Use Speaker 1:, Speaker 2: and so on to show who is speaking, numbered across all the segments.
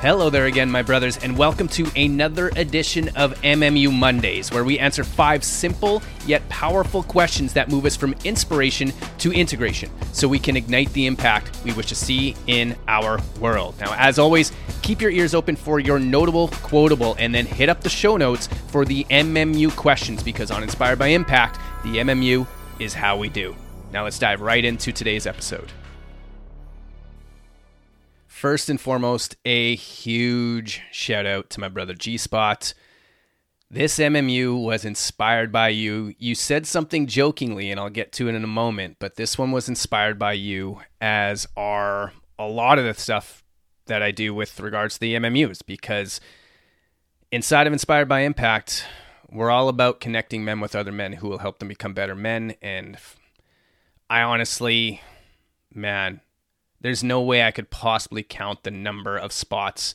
Speaker 1: Hello there again, my brothers, and welcome to another edition of MMU Mondays, where we answer five simple yet powerful questions that move us from inspiration to integration so we can ignite the impact we wish to see in our world. Now, as always, keep your ears open for your notable quotable and then hit up the show notes for the MMU questions because on Inspired by Impact, the MMU is how we do. Now, let's dive right into today's episode. First and foremost, a huge shout out to my brother G Spot. This MMU was inspired by you. You said something jokingly, and I'll get to it in a moment, but this one was inspired by you, as are a lot of the stuff that I do with regards to the MMUs, because inside of Inspired by Impact, we're all about connecting men with other men who will help them become better men. And I honestly, man, there's no way I could possibly count the number of spots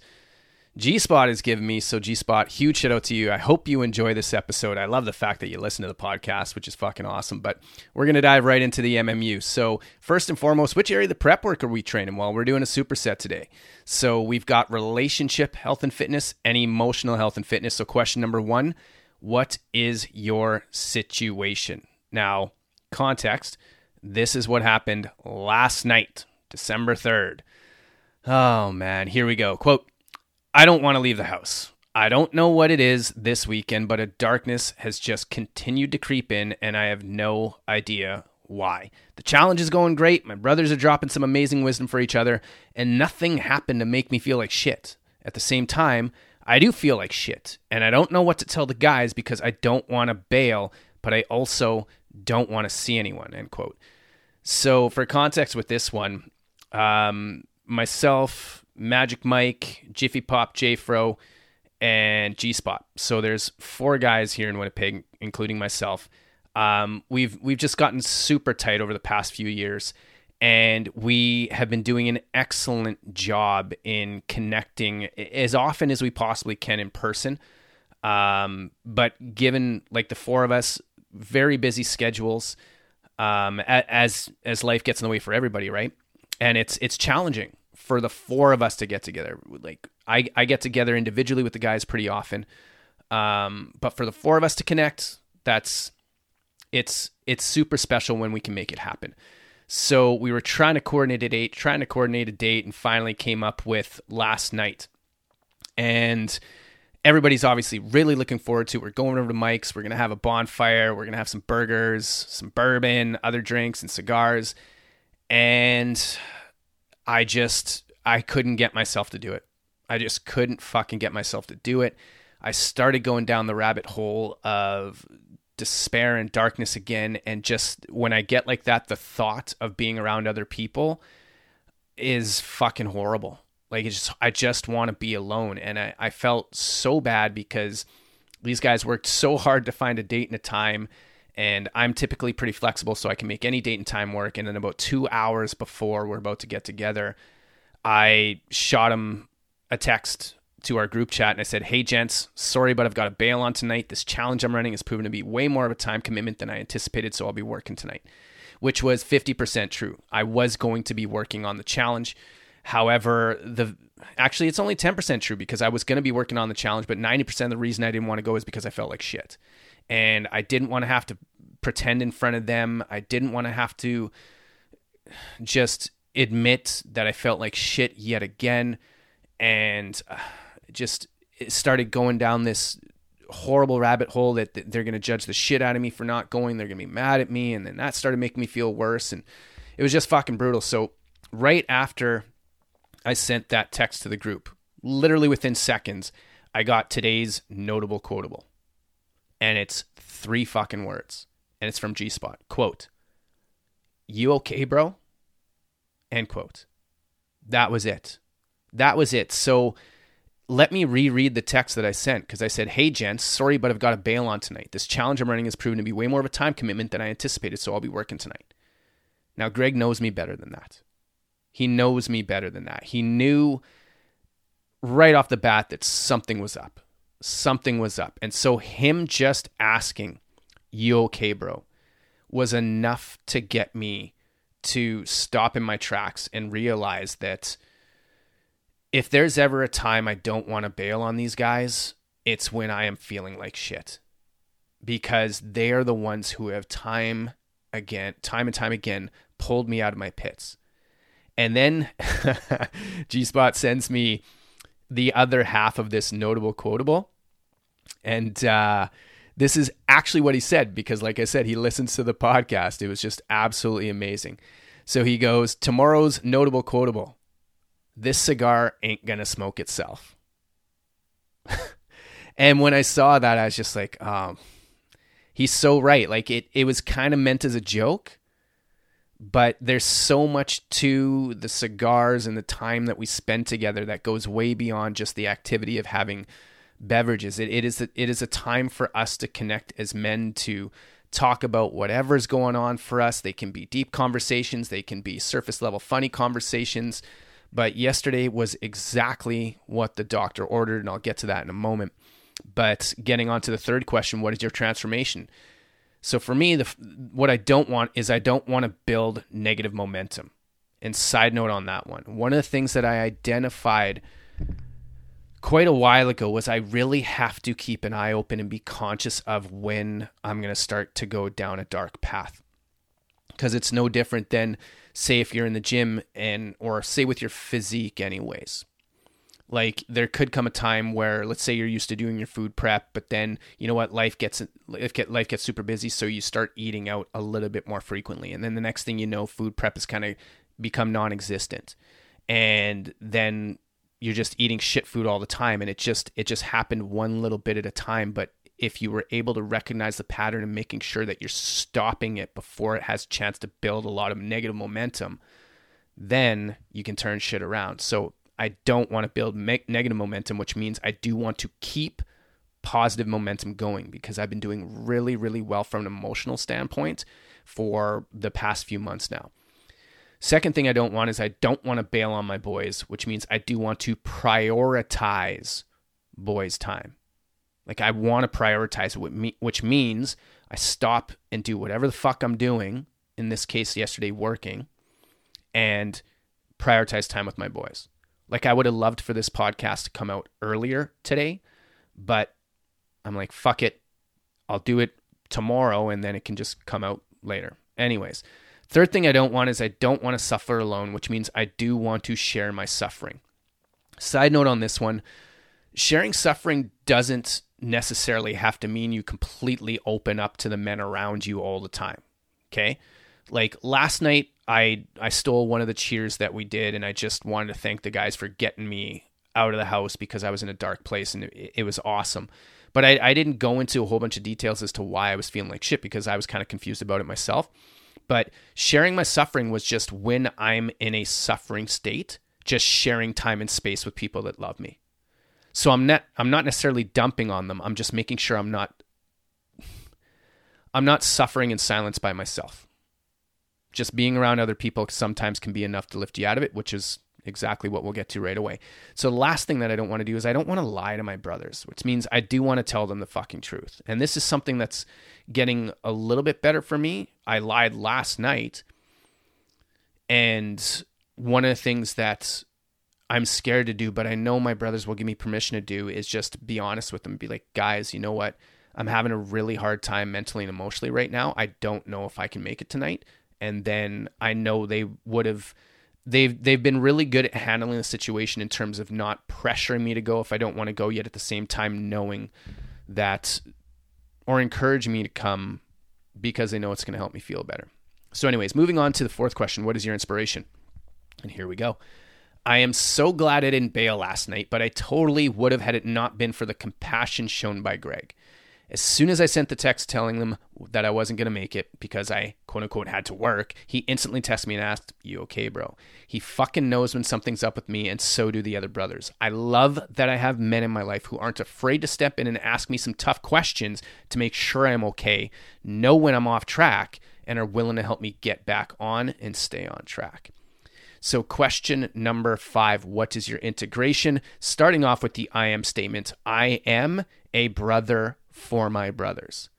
Speaker 1: G Spot has given me. So, G Spot, huge shout out to you. I hope you enjoy this episode. I love the fact that you listen to the podcast, which is fucking awesome. But we're going to dive right into the MMU. So, first and foremost, which area of the prep work are we training? Well, we're doing a superset today. So, we've got relationship health and fitness and emotional health and fitness. So, question number one What is your situation? Now, context this is what happened last night. December 3rd. Oh man, here we go. Quote I don't want to leave the house. I don't know what it is this weekend, but a darkness has just continued to creep in, and I have no idea why. The challenge is going great. My brothers are dropping some amazing wisdom for each other, and nothing happened to make me feel like shit. At the same time, I do feel like shit, and I don't know what to tell the guys because I don't want to bail, but I also don't want to see anyone. End quote. So, for context with this one, um, myself, Magic Mike, Jiffy Pop, Fro, and G Spot. So there's four guys here in Winnipeg, including myself. Um, we've we've just gotten super tight over the past few years, and we have been doing an excellent job in connecting as often as we possibly can in person. Um, but given like the four of us, very busy schedules, um, as as life gets in the way for everybody, right? And it's it's challenging for the four of us to get together. Like I I get together individually with the guys pretty often, um, but for the four of us to connect, that's it's it's super special when we can make it happen. So we were trying to coordinate a date, trying to coordinate a date, and finally came up with last night. And everybody's obviously really looking forward to. It. We're going over to Mike's. We're gonna have a bonfire. We're gonna have some burgers, some bourbon, other drinks, and cigars and I just I couldn't get myself to do it. I just couldn't fucking get myself to do it. I started going down the rabbit hole of despair and darkness again and just when I get like that the thought of being around other people is fucking horrible. Like it's just I just want to be alone and I, I felt so bad because these guys worked so hard to find a date and a time and I'm typically pretty flexible, so I can make any date and time work. And then about two hours before we're about to get together, I shot him a text to our group chat and I said, Hey, gents, sorry, but I've got a bail on tonight. This challenge I'm running has proven to be way more of a time commitment than I anticipated, so I'll be working tonight, which was 50% true. I was going to be working on the challenge. However, the actually it's only 10% true because I was going to be working on the challenge, but 90% of the reason I didn't want to go is because I felt like shit and I didn't want to have to pretend in front of them. I didn't want to have to just admit that I felt like shit yet again, and uh, just started going down this horrible rabbit hole that they're going to judge the shit out of me for not going. They're going to be mad at me, and then that started making me feel worse, and it was just fucking brutal. So right after I sent that text to the group, literally within seconds, I got today's notable quotable and it's three fucking words, and it's from G Spot. Quote, You okay, bro? End quote. That was it. That was it. So let me reread the text that I sent because I said, Hey, gents, sorry, but I've got a bail on tonight. This challenge I'm running has proven to be way more of a time commitment than I anticipated, so I'll be working tonight. Now, Greg knows me better than that. He knows me better than that. He knew right off the bat that something was up something was up. And so him just asking, "You okay, bro?" was enough to get me to stop in my tracks and realize that if there's ever a time I don't want to bail on these guys, it's when I am feeling like shit. Because they are the ones who have time again, time and time again, pulled me out of my pits. And then G Spot sends me the other half of this notable quotable. And uh, this is actually what he said because, like I said, he listens to the podcast. It was just absolutely amazing. So he goes, Tomorrow's notable quotable this cigar ain't going to smoke itself. and when I saw that, I was just like, um, he's so right. Like it, it was kind of meant as a joke, but there's so much to the cigars and the time that we spend together that goes way beyond just the activity of having beverages. It, it is a, it is a time for us to connect as men to talk about whatever's going on for us. They can be deep conversations, they can be surface level funny conversations. But yesterday was exactly what the doctor ordered, and I'll get to that in a moment. But getting on to the third question, what is your transformation? So for me, the, what I don't want is I don't want to build negative momentum. And side note on that one, one of the things that I identified quite a while ago was I really have to keep an eye open and be conscious of when I'm going to start to go down a dark path. Because it's no different than, say, if you're in the gym and, or say with your physique, anyways. Like there could come a time where, let's say, you're used to doing your food prep, but then you know what, life gets life gets super busy, so you start eating out a little bit more frequently, and then the next thing you know, food prep has kind of become non-existent, and then you're just eating shit food all the time and it just it just happened one little bit at a time. But if you were able to recognize the pattern and making sure that you're stopping it before it has chance to build a lot of negative momentum then you can turn shit around. So i don't want to build negative momentum which means i do want to keep positive momentum going because i've been doing really really well from an emotional standpoint for the past few months now Second thing I don't want is I don't want to bail on my boys, which means I do want to prioritize boys' time. Like I want to prioritize it, which means I stop and do whatever the fuck I'm doing. In this case, yesterday working, and prioritize time with my boys. Like I would have loved for this podcast to come out earlier today, but I'm like, fuck it. I'll do it tomorrow and then it can just come out later. Anyways, Third thing I don't want is I don't want to suffer alone, which means I do want to share my suffering. Side note on this one sharing suffering doesn't necessarily have to mean you completely open up to the men around you all the time. Okay? Like last night I I stole one of the cheers that we did and I just wanted to thank the guys for getting me out of the house because I was in a dark place and it, it was awesome. But I, I didn't go into a whole bunch of details as to why I was feeling like shit because I was kind of confused about it myself. But sharing my suffering was just when I'm in a suffering state, just sharing time and space with people that love me. So I'm not I'm not necessarily dumping on them. I'm just making sure I'm not I'm not suffering in silence by myself. Just being around other people sometimes can be enough to lift you out of it, which is exactly what we'll get to right away. So the last thing that I don't want to do is I don't want to lie to my brothers, which means I do want to tell them the fucking truth. And this is something that's getting a little bit better for me. I lied last night. And one of the things that I'm scared to do, but I know my brothers will give me permission to do is just be honest with them. Be like, guys, you know what? I'm having a really hard time mentally and emotionally right now. I don't know if I can make it tonight. And then I know they would have they've they've been really good at handling the situation in terms of not pressuring me to go if I don't want to go yet at the same time knowing that or encourage me to come because they know it's going to help me feel better. So anyways, moving on to the fourth question, what is your inspiration? And here we go. I am so glad I didn't bail last night, but I totally would have had it not been for the compassion shown by Greg. As soon as I sent the text telling them that I wasn't going to make it because I quote unquote had to work, he instantly texted me and asked, You okay, bro? He fucking knows when something's up with me, and so do the other brothers. I love that I have men in my life who aren't afraid to step in and ask me some tough questions to make sure I'm okay, know when I'm off track, and are willing to help me get back on and stay on track. So, question number five What is your integration? Starting off with the I am statement I am a brother for my brothers.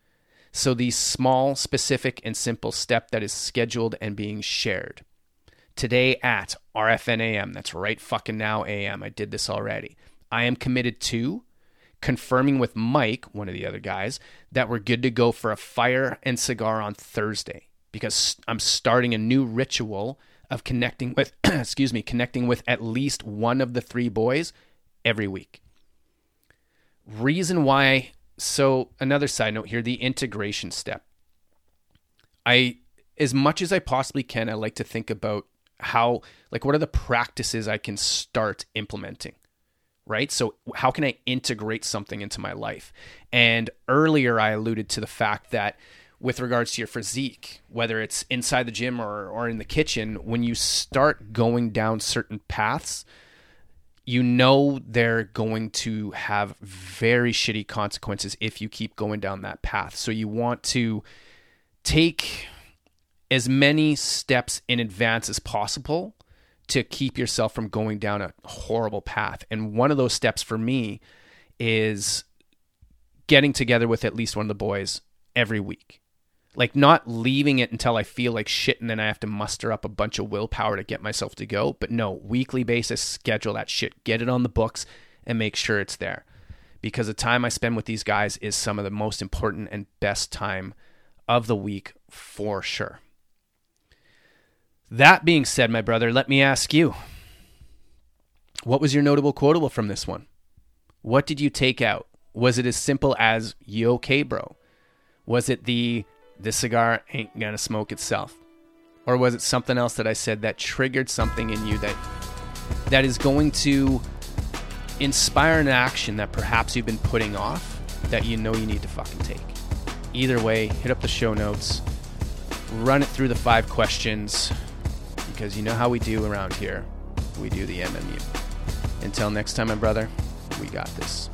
Speaker 1: So, the small, specific, and simple step that is scheduled and being shared. today at RFNAM. That's right fucking now AM. I did this already. I am committed to confirming with Mike, one of the other guys, that we're good to go for a fire and cigar on Thursday because I'm starting a new ritual of connecting with excuse me, connecting with at least one of the three boys every week. Reason why so another side note here, the integration step. I as much as I possibly can, I like to think about how like what are the practices I can start implementing right? So, how can I integrate something into my life? And earlier, I alluded to the fact that with regards to your physique, whether it's inside the gym or, or in the kitchen, when you start going down certain paths, you know they're going to have very shitty consequences if you keep going down that path. So, you want to take as many steps in advance as possible to keep yourself from going down a horrible path. And one of those steps for me is getting together with at least one of the boys every week. Like not leaving it until I feel like shit and then I have to muster up a bunch of willpower to get myself to go. But no, weekly basis, schedule that shit, get it on the books and make sure it's there. Because the time I spend with these guys is some of the most important and best time of the week for sure. That being said, my brother, let me ask you what was your notable quotable from this one? What did you take out? Was it as simple as, you okay, bro? Was it the, this cigar ain't gonna smoke itself? Or was it something else that I said that triggered something in you that that is going to inspire an action that perhaps you've been putting off that you know you need to fucking take? Either way, hit up the show notes, run it through the five questions, because you know how we do around here. We do the MMU. Until next time, my brother, we got this.